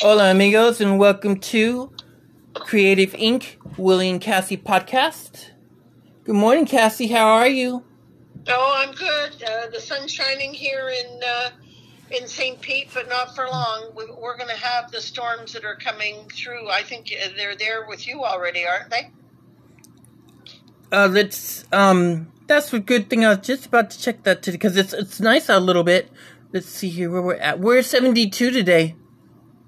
Hola, amigos, and welcome to Creative Inc. Willie and Cassie podcast. Good morning, Cassie. How are you? Oh, I'm good. Uh, the sun's shining here in uh, in St. Pete, but not for long. We, we're going to have the storms that are coming through. I think uh, they're there with you already, aren't they? Uh, let's um, that's a good thing. I was just about to check that today because it's it's nice out a little bit. Let's see here where we're at. We're 72 today.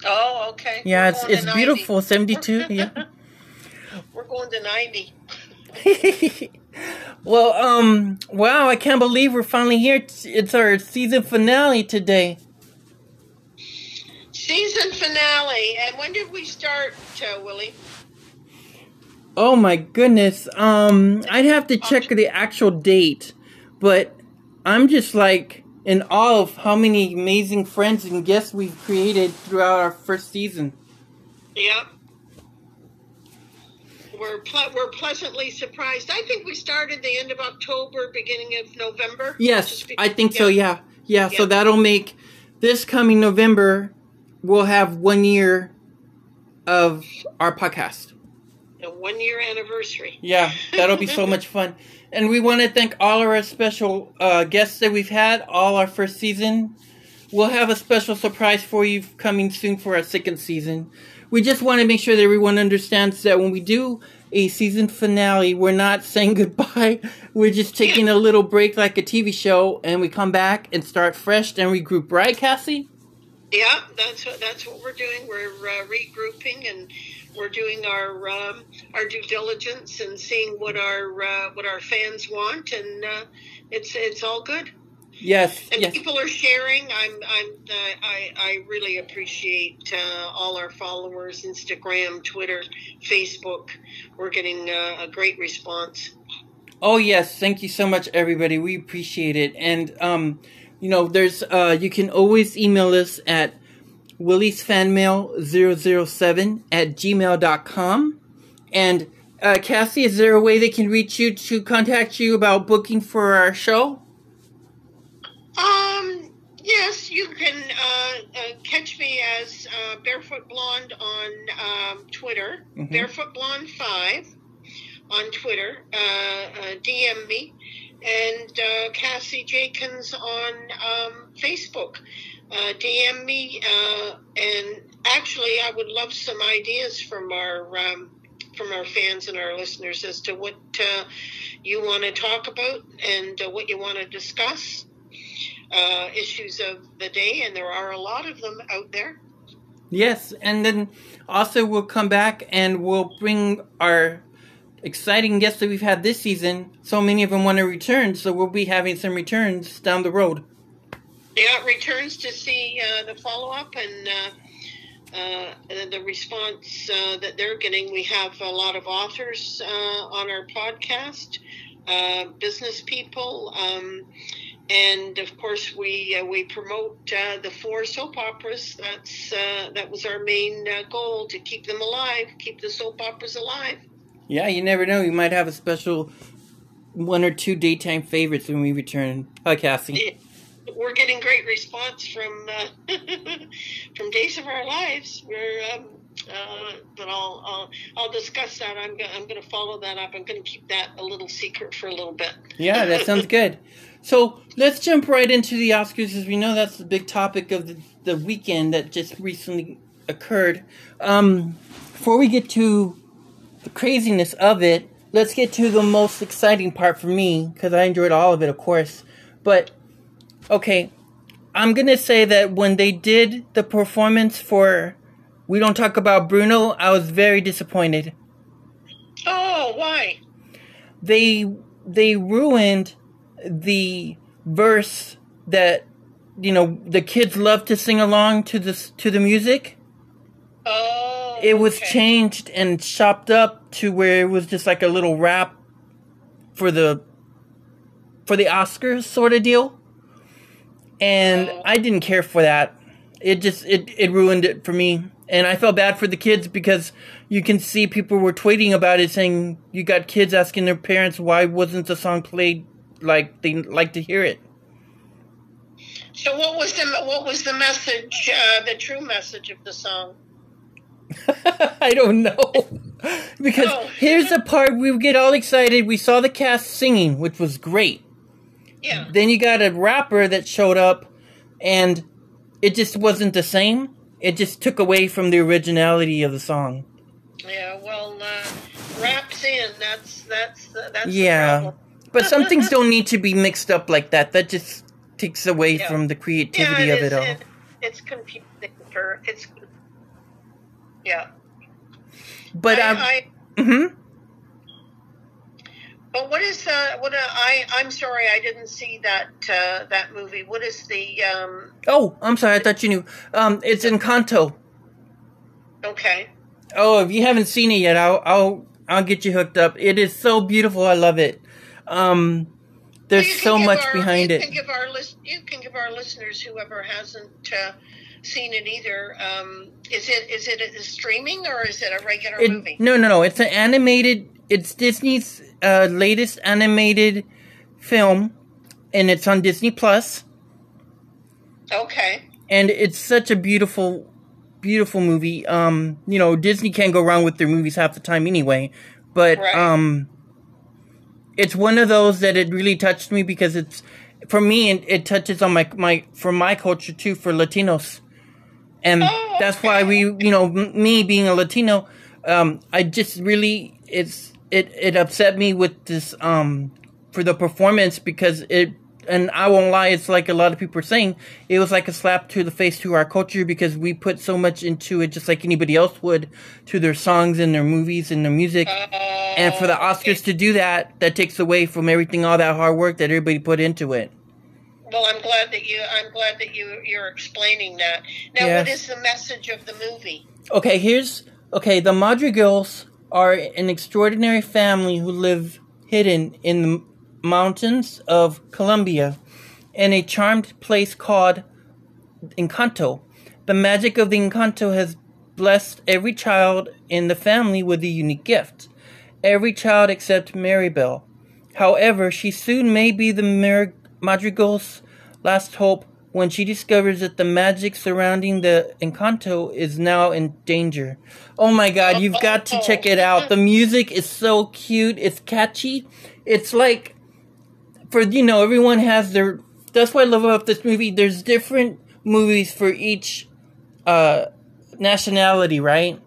Oh, okay. Yeah, it's it's beautiful. 72. Yeah. we're going to 90. well, um, wow, I can't believe we're finally here. It's, it's our season finale today. Season finale. And when did we start, Joe Willie? Oh my goodness. Um, I'd have to check the actual date, but I'm just like in awe of how many amazing friends and guests we've created throughout our first season. Yep we're ple- we're pleasantly surprised. I think we started the end of October, beginning of November. Yes, I think yeah. so. Yeah. yeah, yeah. So that'll make this coming November. We'll have one year of our podcast. A one year anniversary. Yeah, that'll be so much fun. And we want to thank all of our special uh, guests that we've had all our first season. We'll have a special surprise for you coming soon for our second season we just want to make sure that everyone understands that when we do a season finale, we're not saying goodbye. We're just taking a little break like a TV show, and we come back and start fresh and regroup. Right, Cassie? Yeah, that's what that's what we're doing. We're uh, regrouping and we're doing our um, our due diligence and seeing what our uh, what our fans want, and uh, it's it's all good. Yes, and yes. people are sharing. I'm, I'm, uh, I, I really appreciate uh, all our followers, Instagram, Twitter, Facebook. We're getting uh, a great response. Oh yes, thank you so much, everybody. We appreciate it, and um, you know, there's uh, you can always email us at williesfanmail007 at gmail.com. And uh, Cassie, is there a way they can reach you to contact you about booking for our show? Um, yes, you can uh, uh, catch me as uh, Barefoot Blonde on um, Twitter, mm-hmm. Barefoot Blonde 5 on Twitter. Uh, uh, DM me. And uh, Cassie Jenkins on um, Facebook. DM me. and actually, I would love some ideas from our. Um, from our fans and our listeners as to what you want to talk about and what you want to discuss uh, issues of the day, and there are a lot of them out there. Yes, and then also we'll come back and we'll bring our exciting guests that we've had this season. So many of them want to return, so we'll be having some returns down the road. Yeah, returns to see uh, the follow up and. Uh, uh, the response uh, that they're getting. We have a lot of authors uh, on our podcast, uh, business people, um, and of course we uh, we promote uh, the four soap operas. That's uh, that was our main uh, goal to keep them alive, keep the soap operas alive. Yeah, you never know. You might have a special one or two daytime favorites when we return podcasting. We're getting great response from uh, from Days of Our Lives. We're um, uh, but I'll, I'll I'll discuss that. I'm go- I'm going to follow that up. I'm going to keep that a little secret for a little bit. yeah, that sounds good. So let's jump right into the Oscars, as we know that's the big topic of the, the weekend that just recently occurred. Um, before we get to the craziness of it, let's get to the most exciting part for me because I enjoyed all of it, of course. But okay, I'm gonna say that when they did the performance for "We Don't Talk About Bruno," I was very disappointed. Oh, why? They they ruined the verse that you know the kids love to sing along to this to the music. Oh, it was okay. changed and chopped up to where it was just like a little rap for the for the Oscars sort of deal. And. I didn't care for that. It just it it ruined it for me. And I felt bad for the kids because you can see people were tweeting about it saying you got kids asking their parents why wasn't the song played like they like to hear it. So what was the what was the message? Uh, the true message of the song? I don't know. because Oh. here's the part we get all excited. We saw the cast singing, which was great. Yeah. Then you got a rapper that showed up, and it just wasn't the same. It just took away from the originality of the song. Yeah. Well, uh, raps in. That's that's that's Yeah. But some things don't need to be mixed up like that. That just takes away Yeah. from the Yeah, creativity of is. it all. It- it's confusing for it's. Yeah. But I, I'm. I mhm. But what is uh, what uh, I I'm sorry I didn't see that uh, that movie. What is the um? Oh, I'm sorry. I thought you knew. Um, it's Encanto. Okay. Oh, if you haven't seen it yet, I'll I'll I'll get you hooked up. It is so beautiful. I love it. Um, there's Well, you can so much our- behind you it. Can give our list. You can give our listeners, whoever hasn't uh, seen it either. Um, is it is it a streaming or is it a regular It- movie? no, no, no. It's an animated. It's Disney's uh, latest animated film, and it's on Disney Plus. Okay. And it's such a beautiful, beautiful movie. Um, you know, Disney can't go wrong with their movies half the time anyway. But Right. um, it's one of those that it really touched me because it's for me. It, it touches on my my for my culture too for Latinos, and that's why we you know m- me being a Latino, um, I just really it's it it upset me with this um for the performance because it and I won't lie, it's like a lot of people are saying, it was like a slap to the face to our culture because we put so much into it just like anybody else would to their songs and their movies and their music. and for the Oscars to do that, that takes away from everything, all that hard work that everybody put into it. Well, I'm glad that you. I'm glad that you. You're explaining that. Now, Yes. what is the message of the movie? Okay, here's okay. The Madrigals are an extraordinary family who live hidden in the mountains of Colombia in a charmed place called Encanto. The magic of the Encanto has blessed every child in the family with a unique gift. Every child except Mirabel. However, she soon may be the Mar- Madrigal's last hope when she discovers that the magic surrounding the Encanto is now in danger. Oh my god, you've got to check it out. The music is so cute, it's catchy. It's like for you know, everyone has their that's what I love about this movie. There's different movies for each uh nationality, right?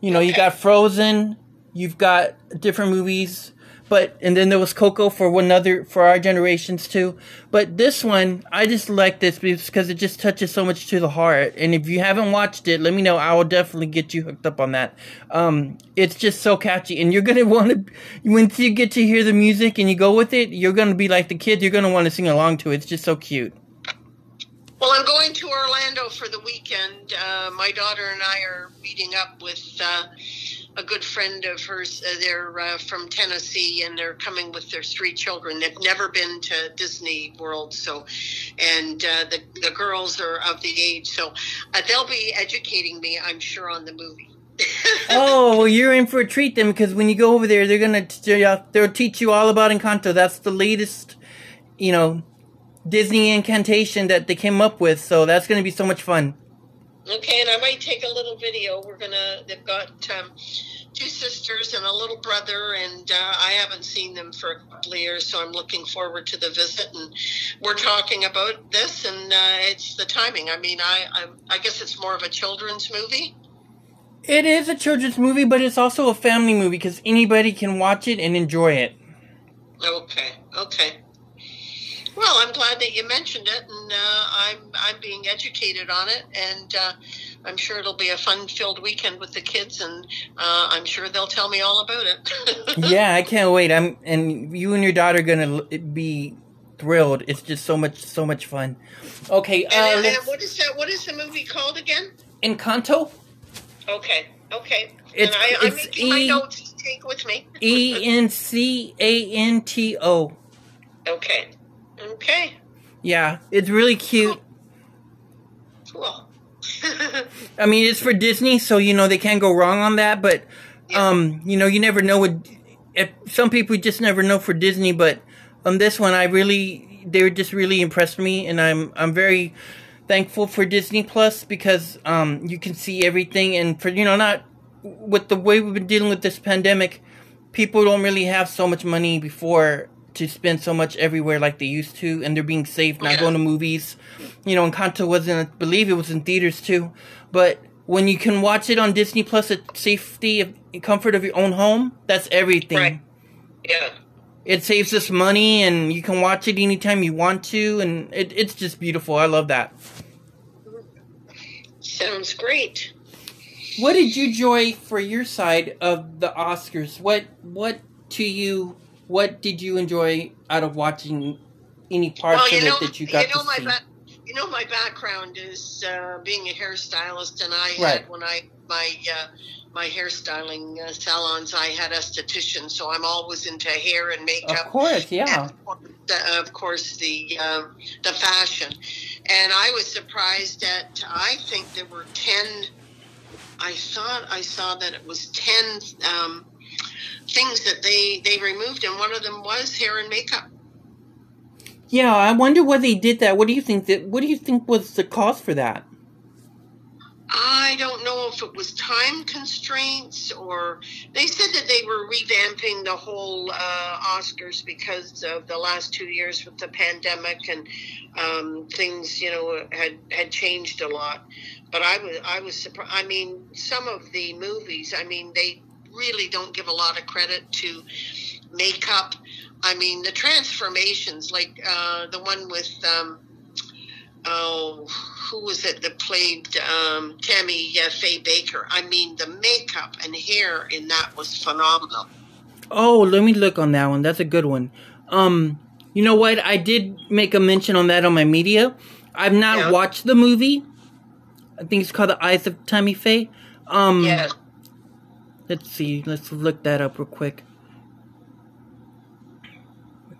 You know, you got Frozen, you've got different movies, but and then there was Coco for one other for our generations too. But this one, I just like this because it just touches so much to the heart. And if you haven't watched it, let me know. I will definitely get you hooked up on that. Um, it's just so catchy, and you're gonna want to once you get to hear the music and you go with it, you're gonna be like the kids. You're gonna want to sing along to it. It's just so cute. Well, I'm going to Orlando for the weekend. Uh, my daughter and I are meeting up with uh, a good friend of hers. Uh, they're uh, from Tennessee, and they're coming with their three children. They've never been to Disney World, so and uh, the the girls are of the age, so uh, they'll be educating me, I'm sure, on the movie. Oh, well, you're in for a treat then, because when you go over there, they're gonna they'll teach you all about Encanto. That's the latest, you know, Disney incantation that they came up with. So that's gonna be so much fun. Okay, and I might take a little video. We're gonna. They've got um, two sisters and a little brother, and uh, I haven't seen them for a couple of years, so I'm looking forward to the visit. And we're talking about this, and uh, it's the timing. I mean, I I'm, I guess it's more of a children's movie. It is a children's movie, but it's also a family movie because anybody can watch it and enjoy it. Okay, okay. Well, I'm glad that you mentioned it, and uh, I'm I'm being educated on it, and uh, I'm sure it'll be a fun-filled weekend with the kids, and uh, I'm sure they'll tell me all about it. yeah, I can't wait. I'm and you and your daughter are gonna be thrilled. It's just so much, so much fun. Okay, uh, And, and what is that? What is the movie called again? Encanto. Okay, okay. It's- and I, I'm it's my E- notes take with me. E N C A N T O. okay, okay, Yeah, it's really cute. cool. I mean, it's for Disney, so you know they can't go wrong on that. But Yeah. um, you know, you never know what. If some people just never know for Disney, but on this one, I really they were just really impressed me, and I'm I'm very thankful for Disney Plus because um, you can see everything, and for you know not with the way we've been dealing with this pandemic, people don't really have so much money before to spend so much everywhere like they used to, and they're being safe, not Yeah. going to movies. You know, Encanto wasn't, I believe it was in theaters too, but when you can watch it on Disney Plus at safety comfort of your own home, that's everything. Right. Yeah. It saves us money, and you can watch it anytime you want to, and it, it's just beautiful. I love that. Sounds great. What did you joy for your side of the Oscars? What what to you? What did you enjoy out of watching any parts well, of you it that you got you know to my see? ba- you know my background is uh, being a hairstylist, and I Right. had when I my uh, my hairstyling uh, salons, I had estheticians, so I'm always into hair and makeup. of course, yeah. And the, of course, the um, the fashion, and I was surprised at. I think there were ten. I thought I saw that it was ten um, things that they they removed, and one of them was hair and makeup. Yeah, I wonder why they did that. What do you think that? What do you think was the cause for that? I don't know if it was time constraints or they said that they were revamping the whole uh, Oscars because of the last two years with the pandemic and um, things, you know, had had changed a lot. But I was I was surprised. I mean, some of the movies, I mean, they really don't give a lot of credit to makeup. I mean, the transformations, like uh, the one with. Um, oh, who was it that played um, Tammy uh, Faye Bakker? I mean, the makeup and hair in that was phenomenal. Oh, let me look on that one. That's a good one. Um, you know what? I did make a mention on that on my media. I've not Yeah. watched the movie. I think it's called The Eyes of Tammy Faye. Um, Yes. Let's see. Let's look that up real quick.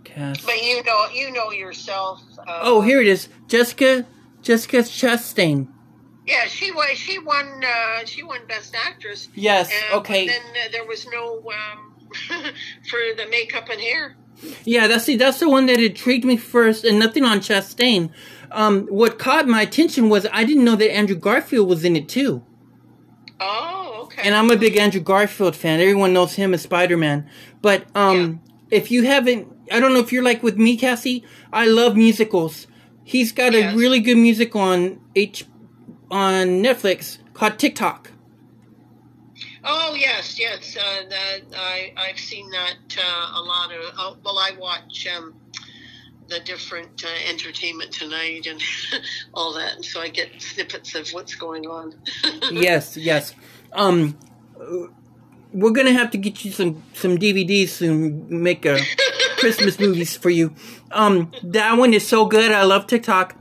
Cast. But you know, you know yourself. Uh, Oh, here it is. Jessica Jessica Chastain. Yeah, she was. She won. Uh, she won Best Actress. Yes. Uh, okay. Then uh, there was no um, for the makeup and hair. Yeah, that's the that's the one that intrigued me first, and nothing on Chastain. Um, what caught my attention was I didn't know that Andrew Garfield was in it too, Oh. And I'm a big Andrew Garfield fan. Everyone knows him as Spider Man. But um, if you haven't, I don't know if you're like with me, Cassie. I love musicals. He's got Yes. a really good musical on H on Netflix called TikTok. Oh yes, yes. Uh, that I I've seen that uh, a lot of. Oh, well, I watch um, the different uh, Entertainment Tonight and all that, and so I get snippets of what's going on. yes, yes. Um, we're gonna have to get you some some DVDs to make a Christmas movies for you. Um, that one is so good. I love TikTok.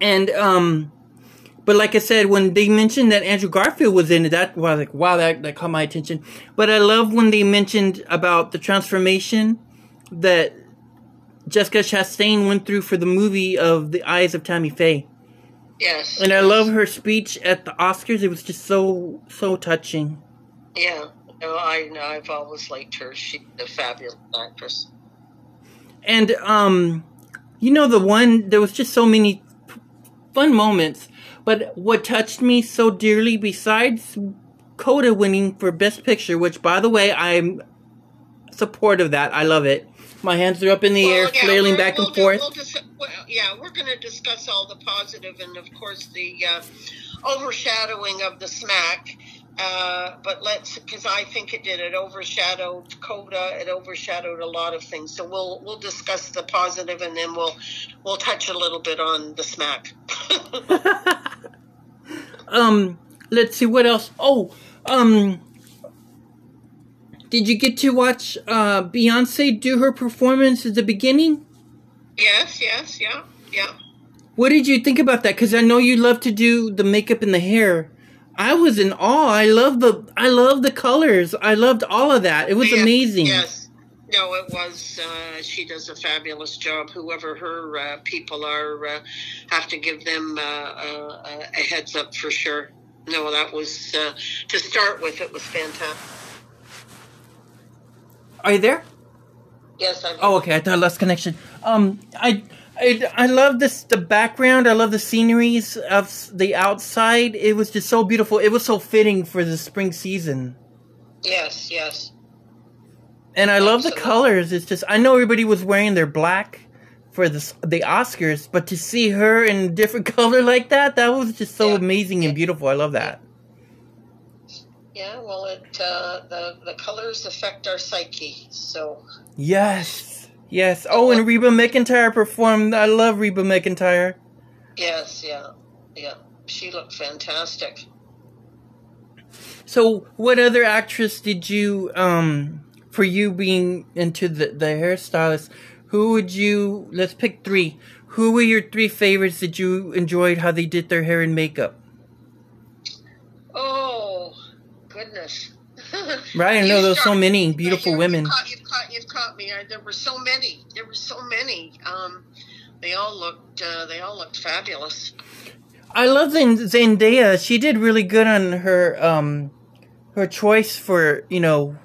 And um, but like I said, when they mentioned that Andrew Garfield was in it, that was like wow, that that caught my attention. But I love when they mentioned about the transformation that Jessica Chastain went through for the movie of The Eyes of Tammy Faye. yes. And I love her speech at the Oscars. It was just so so touching. Yeah. No, I I've always liked her. She's a fabulous actress. And um, you know the one there was just so many fun moments. But what touched me so dearly, besides Coda winning for Best Picture, which by the way I'm supportive of that. I love it. My hands are up in the air, yeah, flailing back we'll and do- forth. we'll dis- well, yeah, we're going to discuss all the positive and, of course, the uh, overshadowing of the smack. Uh, but let's, because I think it did. It overshadowed Coda. It overshadowed a lot of things. So we'll we'll discuss the positive, and then we'll we'll touch a little bit on the smack. um, let's see what else. Oh, um, did you get to watch uh Beyonce do her performance at the beginning? yes, yes, yeah, yeah. What did you think about that? Because I know you love to do the makeup and the hair. I was in awe. I love the I love the colors. I loved all of that. It was Yeah, amazing. Yes. No, it was. Uh, she does a fabulous job. Whoever her uh, people are, uh, have to give them uh, uh, a heads up for sure. No, that was uh, to start with. It was fantastic. Are you there? Yes, I'm. Oh, okay. I thought I lost connection. Um, I, I, I love this the background. I love the sceneries of the outside. It was just so beautiful. It was so fitting for the spring season. Yes, yes. And I love the colors. It's just I know everybody was wearing their black for the the Oscars, but to see her in a different color like that, that was just so Yeah. amazing and beautiful. I love that. Yeah, well, it uh, the the colors affect our psyche. So Yes, yes. Oh, and Reba McEntire performed. I love Reba McEntire. yes, yeah, yeah. She looked fantastic. So, what other actress did you, um, for you being into the, the hairstylist, who would you, let's pick three. Who were your three favorites that you enjoyed how they did their hair and makeup? Oh, goodness. Right, I know there's so many beautiful you- women. You've caught, you've caught, you've caught me. I, there were so many. There were so many. Um, they all looked. Uh, they all looked fabulous. I love Zendaya. She did really good on her, um, her choice for, you know,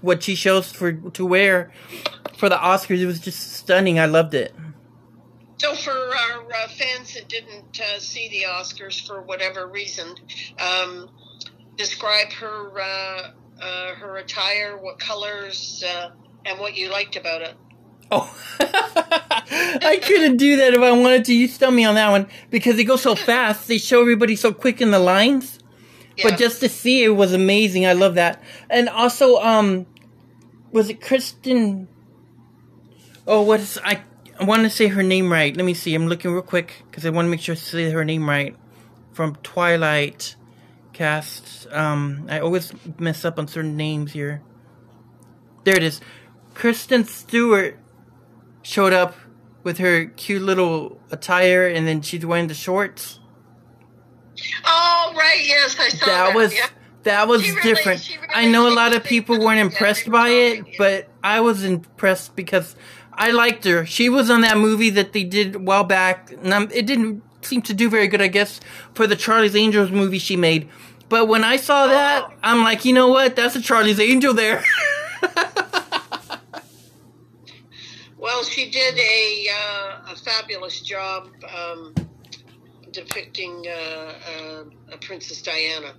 what she chose for, to wear for the Oscars. It was just stunning. I loved it. So, for our uh, fans that didn't uh, see the Oscars for whatever reason, um, describe her uh, uh, her attire, what colors, uh, and what you liked about it. Oh, I couldn't do that if I wanted to. You stump me on that one because they go so fast. They show everybody so quick in the lines. Yeah. But just to see it was amazing. I love that. And also, um, was it Kristen? Oh, what is I? I want to say her name right. Let me see. I'm looking real quick because I want to make sure I say her name right. From Twilight cast. Um, I always mess up on certain names here. There it is. Kristen Stewart showed up with her cute little attire, and then she's wearing the shorts. oh, right. Yes, I saw that. that was yeah. that was really- different. really I know a lot of people weren't impressed by it, yeah. but I was impressed because I liked her. She was on that movie that they did a while back, and I'm, it didn't seem to do very good, I guess, for the Charlie's Angels movie she made. But when I saw that. I'm like, you know what? That's a Charlie's Angel there. Well, she did a uh, a fabulous job um, depicting uh, uh, Princess Diana.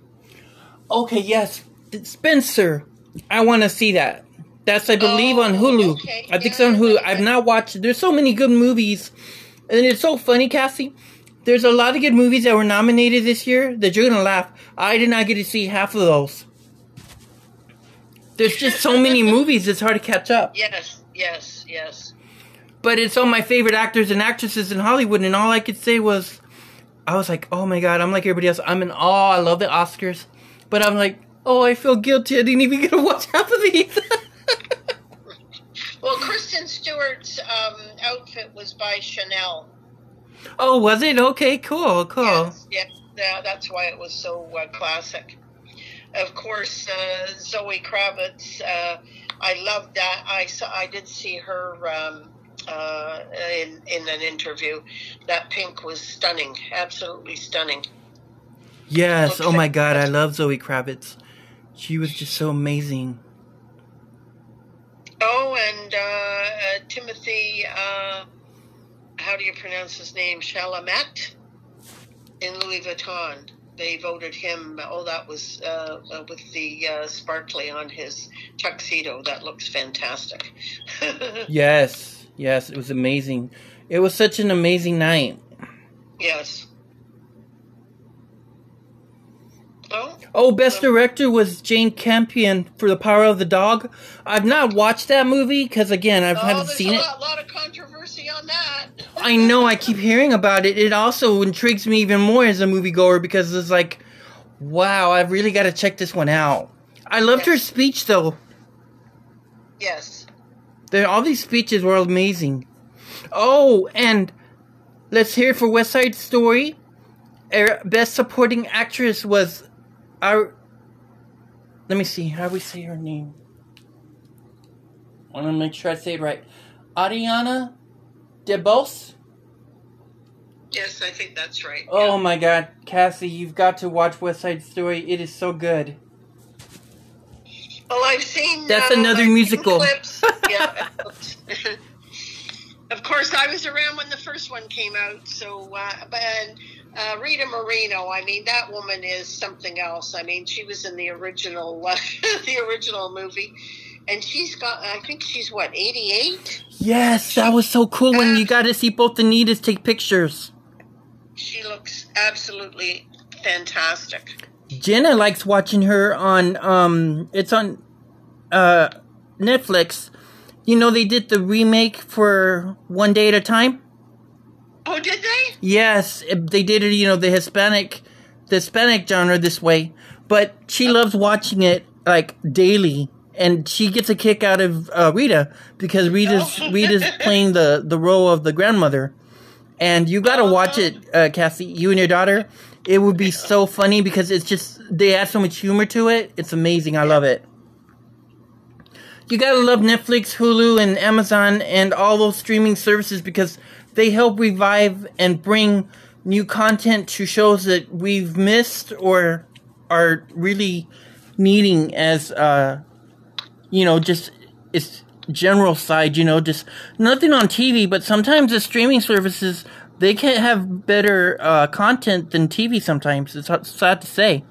okay, yes, Spencer. I want to see that. That's I believe on Oh, Hulu. okay. I think it's on Hulu. yeah. I've not watched. There's so many good movies, and it's so funny, Cassie. There's a lot of good movies that were nominated this year that you're gonna laugh. I did not get to see half of those. There's just so many movies; it's hard to catch up. Yes, yes, yes. But it's all my favorite actors and actresses in Hollywood, and all I could say was, I was like, oh my god, I'm like everybody else. I'm in awe. I love the Oscars, but I'm like, oh, I feel guilty. I didn't even get to watch half of these. Well, Kristen Stewart's um, outfit was by Chanel. Oh, was it? Okay, cool, cool. Yes, yeah, yeah, that's why it was so uh, classic. Of course, uh, Zoe Kravitz. Uh, I loved that. I saw. I did see her um, uh, in in an interview. That pink was stunning. Absolutely stunning. Yes. Oh my god, I love Zoe Kravitz. She was just so amazing. Oh, and uh, uh, Timothy. How do you pronounce his name? Chalamet in Louis Vuitton. They voted him. Oh, that was uh, uh, with the uh, sparkly on his tuxedo. That looks fantastic. Yes, yes, it was amazing. It was such an amazing night. yes. Oh, Oh, best director was Jane Campion for The Power of the Dog. I've not watched that movie because again, I oh haven't seen a it. lot, lot of controversy on that. I know I keep hearing about it. It also intrigues me even more as a moviegoer because it's like, wow, I've really got to check this one out. I loved her speech though. Yes. There, all these speeches were amazing. Oh, and let's hear it for West Side Story. Our Best supporting actress was our. Let me see. How do we say her name? I want to make sure I say it right. Ariana DeBose. Yes, I think that's right. Oh yeah. my God, Cassie, you've got to watch West Side Story. It is so good. Well, I've seen. That's uh, another I've musical. Clips. yeah. of course, I was around when the first one came out. So, uh, but uh, Rita Moreno, I mean, that woman is something else. I mean, she was in the original, uh, the original movie, and she's got. I think she's what, eighty-eight. Yes, that was so cool when you got to see both the Anitas take pictures. She looks absolutely fantastic. Jenna likes watching her on um it's on uh Netflix. You know they did the remake for One Day at a Time? Oh, did they? Yes, they did it, you know, the Hispanic the Hispanic genre this way. But she loves watching it like daily and she gets a kick out of uh, Rita because Rita's Rita's playing the the role of the grandmother. And you got to watch it, uh, Cassie, you and your daughter it would be so funny because it's just they add so much humor to it. It's amazing. I love it. You gotta love Netflix, Hulu, and Amazon and all those streaming services because they help revive and bring new content to shows that we've missed or are really needing as uh you know just it's general side you know just nothing on tv but sometimes the streaming services they can't have better uh, content than TV sometimes. It's sad to say.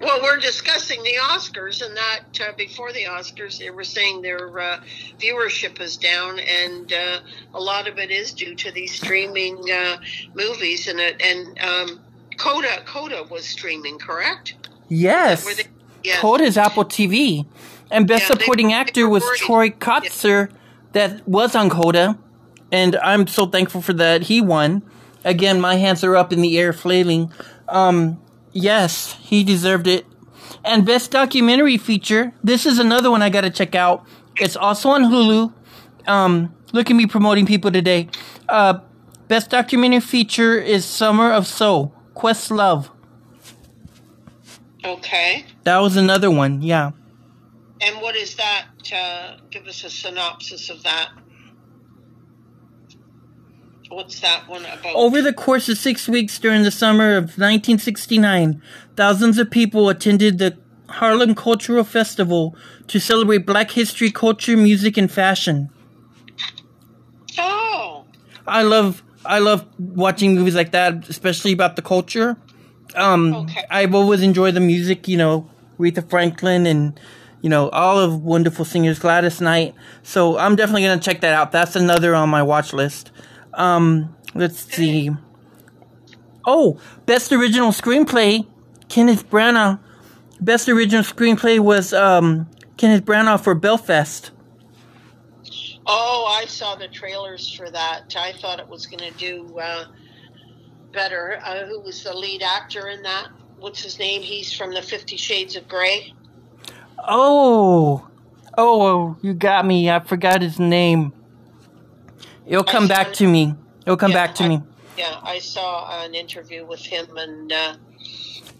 Well, we're discussing the Oscars, and that uh, before the Oscars, they were saying their uh, viewership is down, and uh, a lot of it is due to these streaming uh, movies. And it, and um, Coda Coda was streaming, correct? Yes. They, yes. Coda is Apple TV, and Best yeah, Supporting they, Actor they was Troy Kotsur, yeah. that was on Coda and I'm so thankful for that. He won. Again, my hands are up in the air, flailing. Um, yes, he deserved it. And best documentary feature. This is another one I got to check out. It's also on Hulu. Um, look at me promoting people today. Uh, best documentary feature is Summer of Soul, Questlove. Okay. That was another one. Yeah. And what is that? Uh, give us a synopsis of that. What's that one about? Over the course of six weeks during the summer of 1969, thousands of people attended the Harlem Cultural Festival to celebrate black history, culture, music, and fashion. Oh. I love I love watching movies like that, especially about the culture. Um, okay. I've always enjoyed the music, you know, Aretha Franklin and you know all of wonderful singers, Gladys Knight. So I'm definitely gonna check that out. That's another on my watch list. Um, let's see. Oh, best original screenplay, Kenneth Branagh. Best original screenplay was um, Kenneth Branagh for Belfast. Oh, I saw the trailers for that. I thought it was going to do uh, better. Uh, who was the lead actor in that? What's his name? He's from the Fifty Shades of Grey. Oh, oh, you got me. I forgot his name. It'll come back to me. It'll come yeah, back to I, me. Yeah, I saw an interview with him, and uh,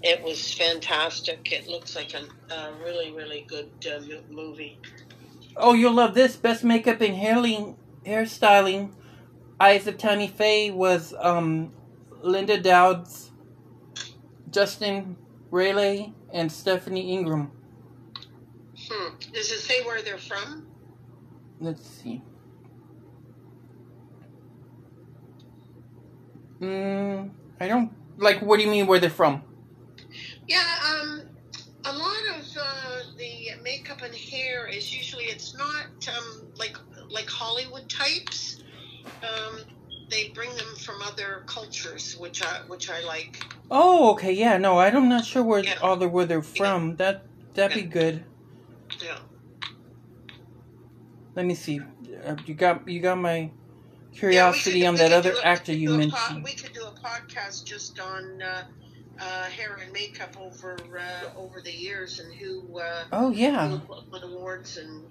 it was fantastic. It looks like a, a really, really good uh, movie. Oh, you'll love this. Best makeup and hairling, hairstyling. Eyes of Tammy Faye was um, Linda Dowds, Justin Raleigh, and Stephanie Ingram. Hmm. Does it say where they're from? Let's see. Mm, I don't like. What do you mean? Where they're from? Yeah, um, a lot of uh, the makeup and hair is usually it's not um, like like Hollywood types. Um, they bring them from other cultures, which I which I like. Oh, okay, yeah. No, I'm not sure where yeah. all the where they're from. Yeah. That that'd yeah. be good. Yeah. Let me see. Uh, you got you got my curiosity yeah, could, on that other a, actor you mentioned. we could do a podcast just on uh, uh, hair and makeup over uh, over the years and who. Uh, oh yeah. Who won awards and.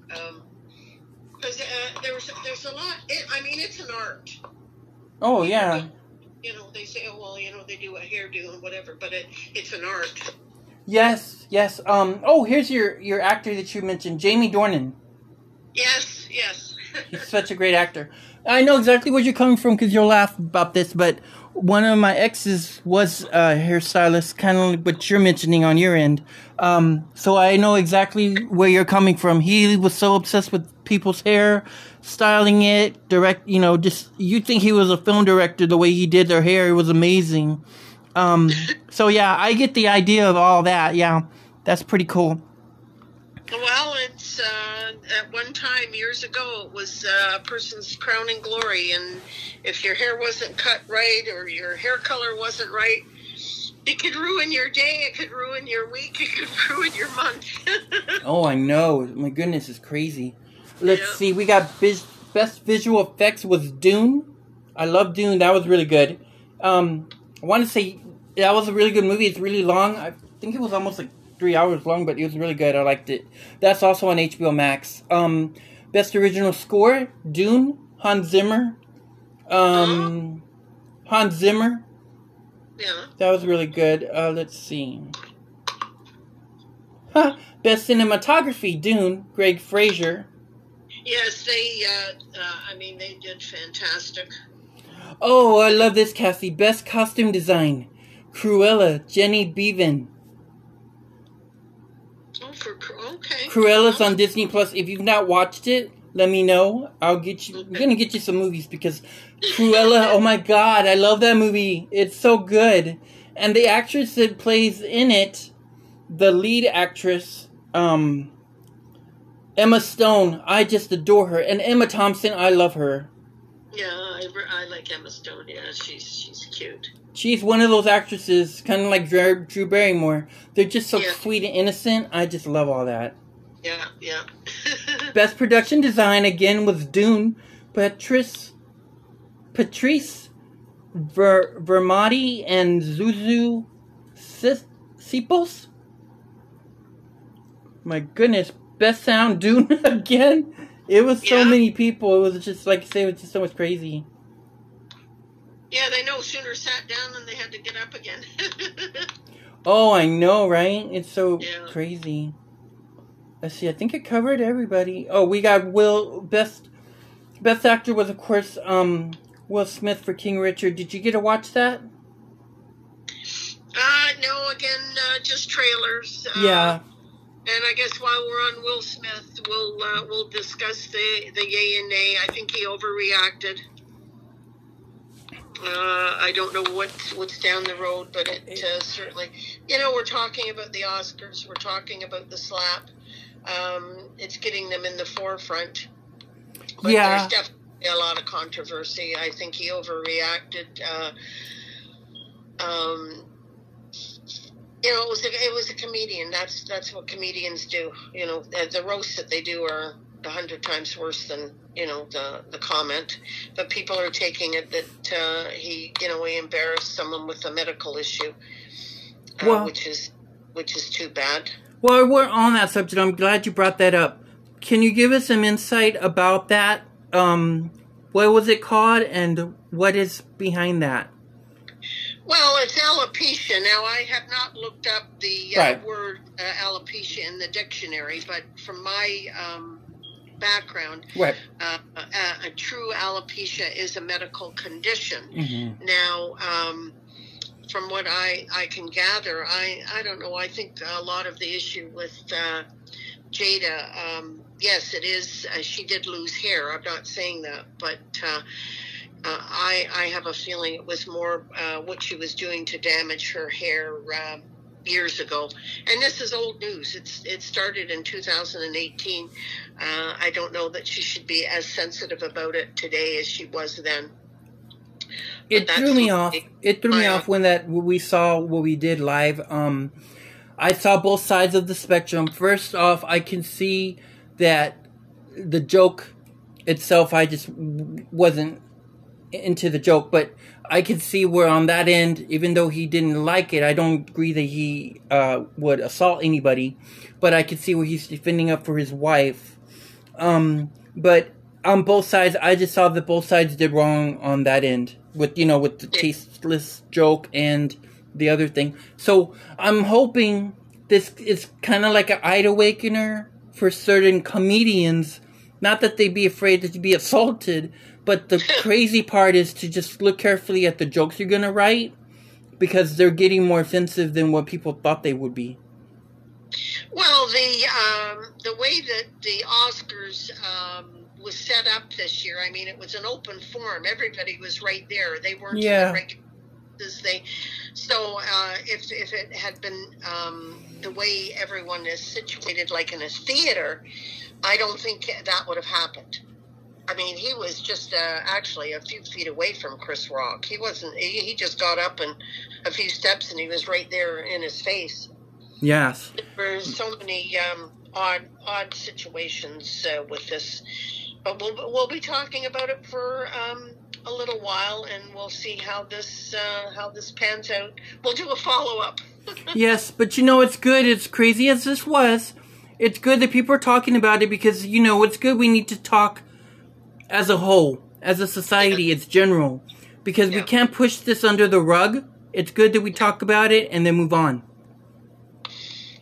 because um, there's there's a lot. It, I mean, it's an art. Oh yeah. You know, they say, oh well, you know, they do a hairdo and whatever, but it it's an art. Yes, yes. Um. Oh, here's your your actor that you mentioned, Jamie Dornan. Yes, yes. He's such a great actor. I know exactly where you're coming from because you'll laugh about this, but one of my exes was a hairstylist, kind of like what you're mentioning on your end. Um, so I know exactly where you're coming from. He was so obsessed with people's hair, styling it, direct. You know, just you think he was a film director the way he did their hair. It was amazing. Um, so yeah, I get the idea of all that. Yeah, that's pretty cool. Well, it's uh, at one time years ago it was uh, a person's crowning glory, and if your hair wasn't cut right or your hair color wasn't right, it could ruin your day. It could ruin your week. It could ruin your month. oh, I know. My goodness, it's crazy. Let's Yeah. see. We got vis- best visual effects was Dune. I love Dune. That was really good. Um, I want to say that was a really good movie. It's really long. I think it was almost like three hours long, but it was really good. I liked it. That's also on HBO Max. Um, best original score: Dune, Hans Zimmer. Um, Hans Zimmer. yeah. That was really good. Uh, let's see. Huh. Best cinematography: Dune, Greig Fraser. Yes, they. Uh, uh, I mean, they did fantastic. Oh, I love this, Cassie. Best costume design: Cruella, Jenny Beavan. Oh, for okay. Cruella's on Disney Plus. If you've not watched it, let me know. I'll get you. I'm gonna get you some movies because Cruella. Oh my God, I love that movie. It's so good, and the actress that plays in it, the lead actress, um, Emma Stone. I just adore her, and Emma Thompson. I love her. Yeah, I, I like Emma Stone. Yeah, she's she's cute. She's one of those actresses, kind of like Drew, Drew Barrymore. They're just so Yeah. sweet and innocent. I just love all that. Yeah, yeah. Best production design again was Dune. Patrice Patrice Ver, Vermati and Zuzu Sis- Sipos. My goodness, best sound Dune again. It was so Yeah. many people. It was just like I say, it was just so much crazy. Yeah, they no sooner sat down than they had to get up again. Oh, I know, right? It's so Yeah. crazy. Let's see. I think it covered everybody. Oh, we got Will best best actor was of course um Will Smith for King Richard. Did you get to watch that? uh, no, again, uh, just trailers. Uh, yeah. And I guess while we're on Will Smith, we'll uh, we'll discuss the the yay and nay. I think he overreacted. Uh, I don't know what what's down the road, but it uh, certainly, you know, we're talking about the Oscars. We're talking about the slap. Um, it's getting them in the forefront. But Yeah. there's definitely a lot of controversy. I think he overreacted. Uh, um, you know, it was a, it was a comedian. That's that's what comedians do. You know, the, the roasts that they do are a hundred times worse than you know the the comment. But people are taking it that uh, he you know he embarrassed someone with a medical issue, uh, Well- which is which is too bad. Well, we're on that subject. I'm glad you brought that up. Can you give us some insight about that? Um, what was it called, and what is behind that? Well, it's alopecia. Now, I have not looked up the uh, Right. word uh, alopecia in the dictionary, but from my um, background, Right. uh, a, a true alopecia is a medical condition. Mm-hmm. Now, um, from what I, I can gather, I, I don't know. I think a lot of the issue with uh, Jada, um, yes, it is. Uh, she did lose hair. I'm not saying that, but uh, uh, I I have a feeling it was more uh, what she was doing to damage her hair. Uh, years ago, and this is old news. It's it started in 2018. Uh, I don't know that she should be as sensitive about it today as she was then. It threw me off. It threw me I- off when that when we saw what we did live. Um, I saw both sides of the spectrum. First off, I can see that the joke itself, I just wasn't into the joke, but I could see where on that end, even though he didn't like it, I don't agree that he uh, would assault anybody, but I could see where he's defending up for his wife. Um, but on both sides, I just saw that both sides did wrong on that end with you know with the tasteless joke and the other thing. So I'm hoping this is kind of like an eye awakener for certain comedians. Not that they'd be afraid to be assaulted, but the crazy part is to just look carefully at the jokes you're gonna write because they're getting more offensive than what people thought they would be. Well, the um, the way that the Oscars um, was set up this year, I mean, it was an open forum. Everybody was right there. They weren't Yeah. the regular they so uh, if if it had been um, the way everyone is situated, like in a theater, I don't think that would have happened. I mean, he was just uh, actually a few feet away from Chris Rock. He wasn't. He, he just got up and a few steps, and he was right there in his face. Yes. There's so many um, odd odd situations uh, with this, but we'll we'll be talking about it for um, a little while, and we'll see how this uh, how this pans out. We'll do a follow up. Yes, but you know, it's good. It's crazy as this was. It's good that people are talking about it because, you know, it's good we need to talk as a whole, as a society, it's general. Because we can't push this under the rug. It's good that we talk about it and then move on.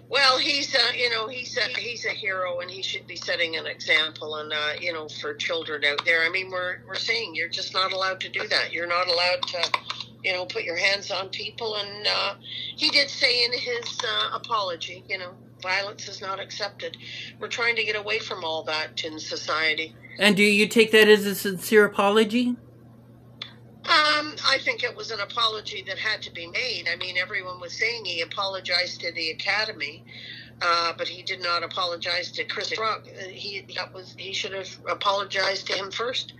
Well, he's a, you know he's a, he's a hero, and he should be setting an example, and uh, you know for children out there. I mean, we're we're saying you're just not allowed to do that. You're not allowed to, you know, put your hands on people. And uh, he did say in his uh, apology, you know, violence is not accepted. We're trying to get away from all that in society. And do you take that as a sincere apology? Um, I think it was an apology that had to be made. I mean, everyone was saying he apologized to the Academy, uh, but he did not apologize to Chris Rock. Uh, He that was he should have apologized to him first,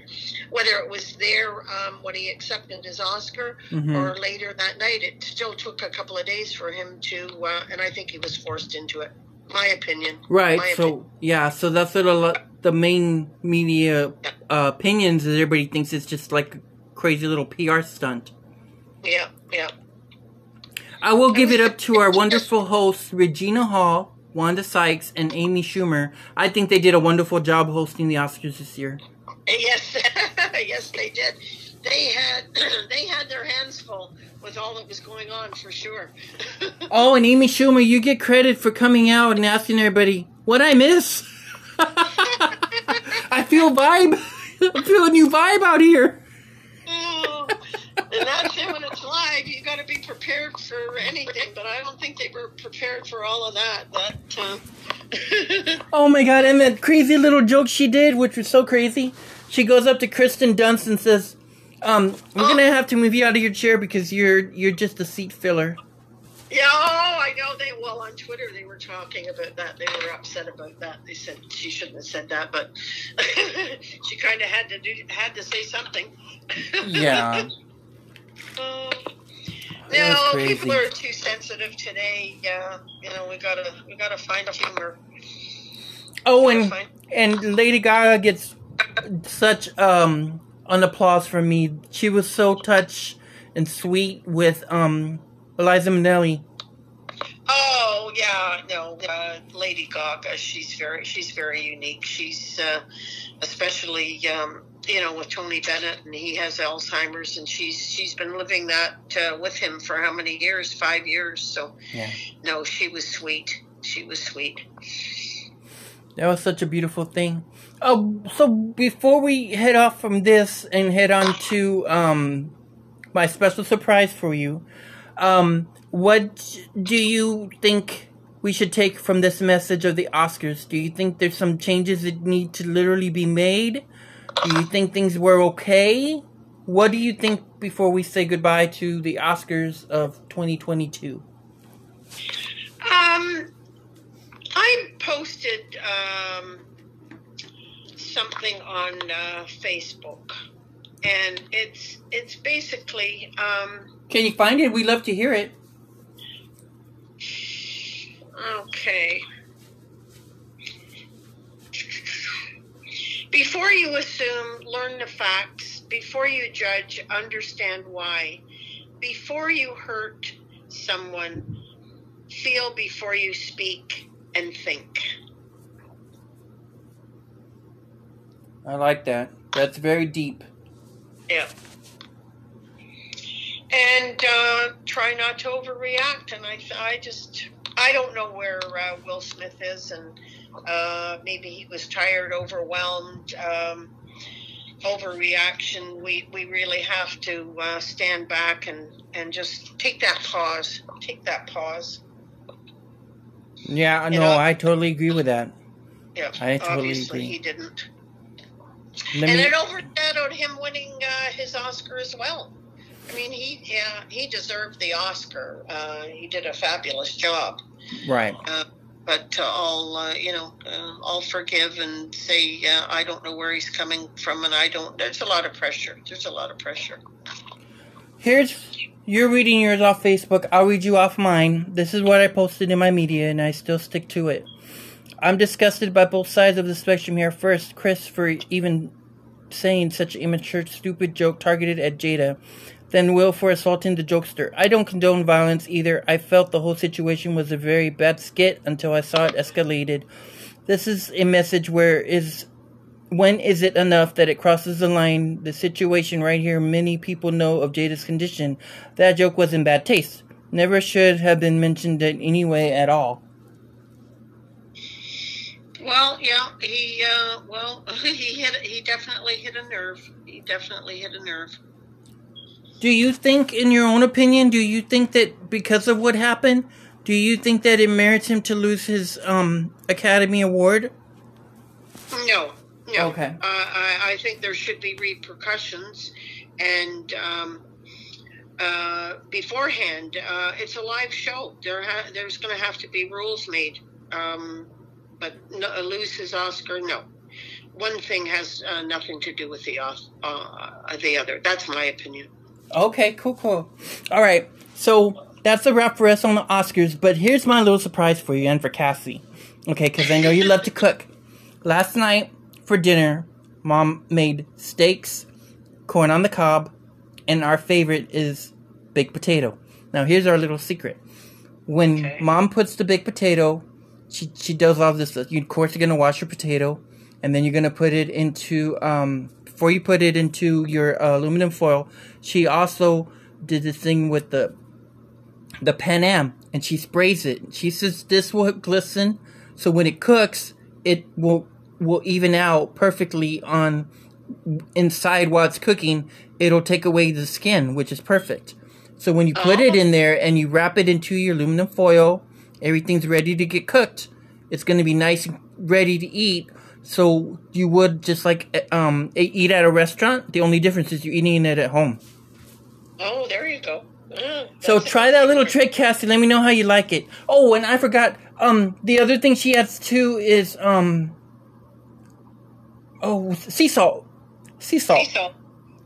whether it was there um, when he accepted his Oscar Mhm. or later that night. It still took a couple of days for him to, uh, and I think he was forced into it. My opinion. Right. My So yeah. So that's what a lot, the main media uh, opinions is. Everybody thinks it's just like a crazy little PR stunt. Yeah, yeah. I will give it up to our wonderful hosts, Regina Hall, Wanda Sykes, and Amy Schumer. I think they did a wonderful job hosting the Oscars this year. Yes, yes, they did. They had they had their hands full with all that was going on for sure. Oh, and Amy Schumer, you get credit for coming out and asking everybody what I miss. I feel vibe. I feel a new vibe out here. And that's it when it's live. You got to be prepared for anything, but I don't think they were prepared for all of that. That. Uh, Oh my god, and that crazy little joke she did, which was so crazy. She goes up to Kirsten Dunst and says, um, we're gonna have to move you out of your chair because you're you're just a seat filler. yeah, oh, I know they. Well, on Twitter they were talking about that. They were upset about that. They said she shouldn't have said that, but she kind of had to do had to say something. Yeah. Oh. No, people are too sensitive today. Yeah, you know, we gotta we gotta find a humor. Oh, and find- and Lady Gaga gets such um an applause from me. She was so touched and sweet with um Eliza Minnelli. Oh yeah, no, uh, Lady Gaga. She's very she's very unique. She's uh, especially um, you know with Tony Bennett, and he has Alzheimer's, and she's she's been living that uh, with him for how many years? Five years. So Yeah. no, she was sweet. She was sweet. That was such a beautiful thing. Oh, so before we head off from this and head on to um my special surprise for you, um, what do you think we should take from this message of the Oscars? Do you think there's some changes that need to literally be made? Do you think things were okay? What do you think before we say goodbye to the Oscars of 2022? Um, I posted um, something on uh, Facebook, and it's it's basically um, Can you find it? We'd love to hear it. okay. Before you assume, learn the facts. Before you judge, understand why. Before you hurt someone, feel before you speak and think. I like that. That's very deep. Yeah. And uh, try not to overreact. And I, I just, I don't know where uh, Will Smith is, and uh, maybe he was tired, overwhelmed, um, overreaction. We we really have to uh, stand back and and just take that pause. Take that pause. Yeah, no, know? I totally agree with that. Yeah, I totally obviously agree. he didn't. Let and me... it overshadowed him winning uh, his Oscar as well. I mean, he yeah, he deserved the Oscar. Uh, he did a fabulous job. Right. Uh, but I'll uh, you know uh, forgive and say I don't know where he's coming from, and I don't. There's a lot of pressure. There's a lot of pressure. Here's you're reading yours off Facebook. I'll read you off mine. This is what I posted in my media, and I still stick to it. I'm disgusted by both sides of the spectrum here. First, Chris for even saying such immature, stupid joke targeted at Jada than Will for assaulting the jokester. I don't condone violence either. I felt the whole situation was a very bad skit until I saw it escalated. This is a message where is when is it enough that it crosses the line? The situation right here, many people know of Jada's condition. That joke was in bad taste. Never should have been mentioned in any way at all. Well, yeah, he uh, well he hit he definitely hit a nerve. He definitely hit a nerve. Do you think, in your own opinion, do you think that because of what happened, do you think that it merits him to lose his um, Academy Award? No, no. Okay. Uh, I, I, think there should be repercussions, and um, uh, beforehand, uh, it's a live show. There, ha- there's going to have to be rules made. Um, but no, lose his Oscar, no. One thing has uh, nothing to do with the uh, the other. That's my opinion. Okay, cool, cool. All right, so that's a wrap for us on the Oscars. But here's my little surprise for you and for Cassie. Okay, because I know you love to cook. Last night for dinner, Mom made steaks, corn on the cob, and our favorite is baked potato. Now here's our little secret. When okay. Mom puts the baked potato, she she does all this. You of course you're gonna wash your potato, and then you're gonna put it into um before you put it into your uh, aluminum foil, she also did this thing with the the Pam, and she sprays it. She says this will glisten, so when it cooks, it will will even out perfectly on inside while it's cooking. It'll take away the skin, which is perfect. So when you put it in there and you wrap it into your aluminum foil, everything's ready to get cooked. It's going to be nice and ready to eat so you would just like um eat at a restaurant. The only difference is you're eating it at home. Oh, there you go. Mm, so try that little trick, Cassie. Let me know how you like it. Oh, and I forgot. Um, the other thing she adds too is um. Oh, sea salt. Sea salt. Sea salt.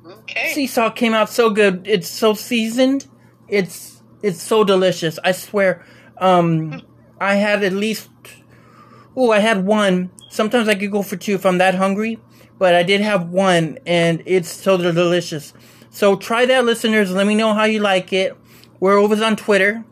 Okay. Sea salt came out so good. It's so seasoned. It's it's so delicious. I swear. Um, I had at least. Oh, I had one Sometimes I could go for two if I'm that hungry, but I did have one and it's so delicious. So try that, listeners. Let me know how you like it. We're over on Twitter.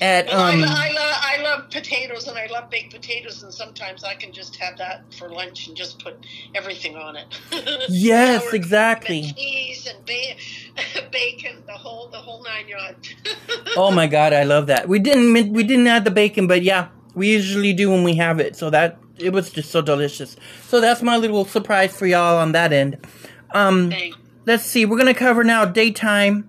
At well, um, I, I, love, I love potatoes and I love baked potatoes, and sometimes I can just have that for lunch and just put everything on it. yes, exactly. And cheese and ba- bacon, the whole the whole nine yards. oh my god, I love that. We didn't we didn't add the bacon, but yeah, we usually do when we have it. So that it was just so delicious. So that's my little surprise for y'all on that end. Um, let's see. We're gonna cover now daytime.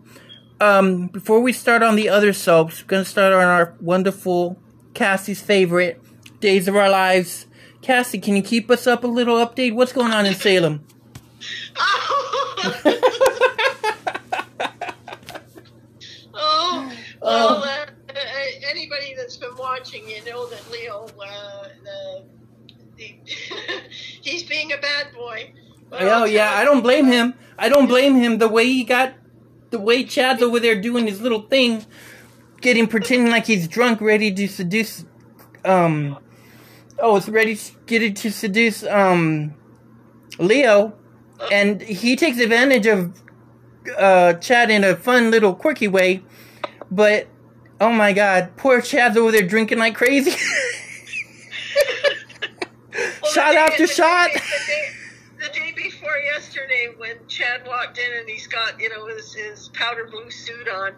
Um, before we start on the other soaps, we're gonna start on our wonderful Cassie's favorite, Days of Our Lives. Cassie, can you keep us up a little update? What's going on in Salem? oh, oh well, uh, anybody that's been watching, you know that Leo, uh, the, the he's being a bad boy. oh yeah, I don't blame him. I don't blame him. The way he got, the way Chad's over there doing his little thing, getting pretending like he's drunk, ready to seduce. Um, oh, it's ready, getting to seduce um, Leo, and he takes advantage of uh, Chad in a fun little quirky way, but Oh my god, poor Chad's over there drinking like crazy. well, shot after shot. Day, the, day, the day, before yesterday, when Chad walked in and he's got you know his, his powder blue suit on,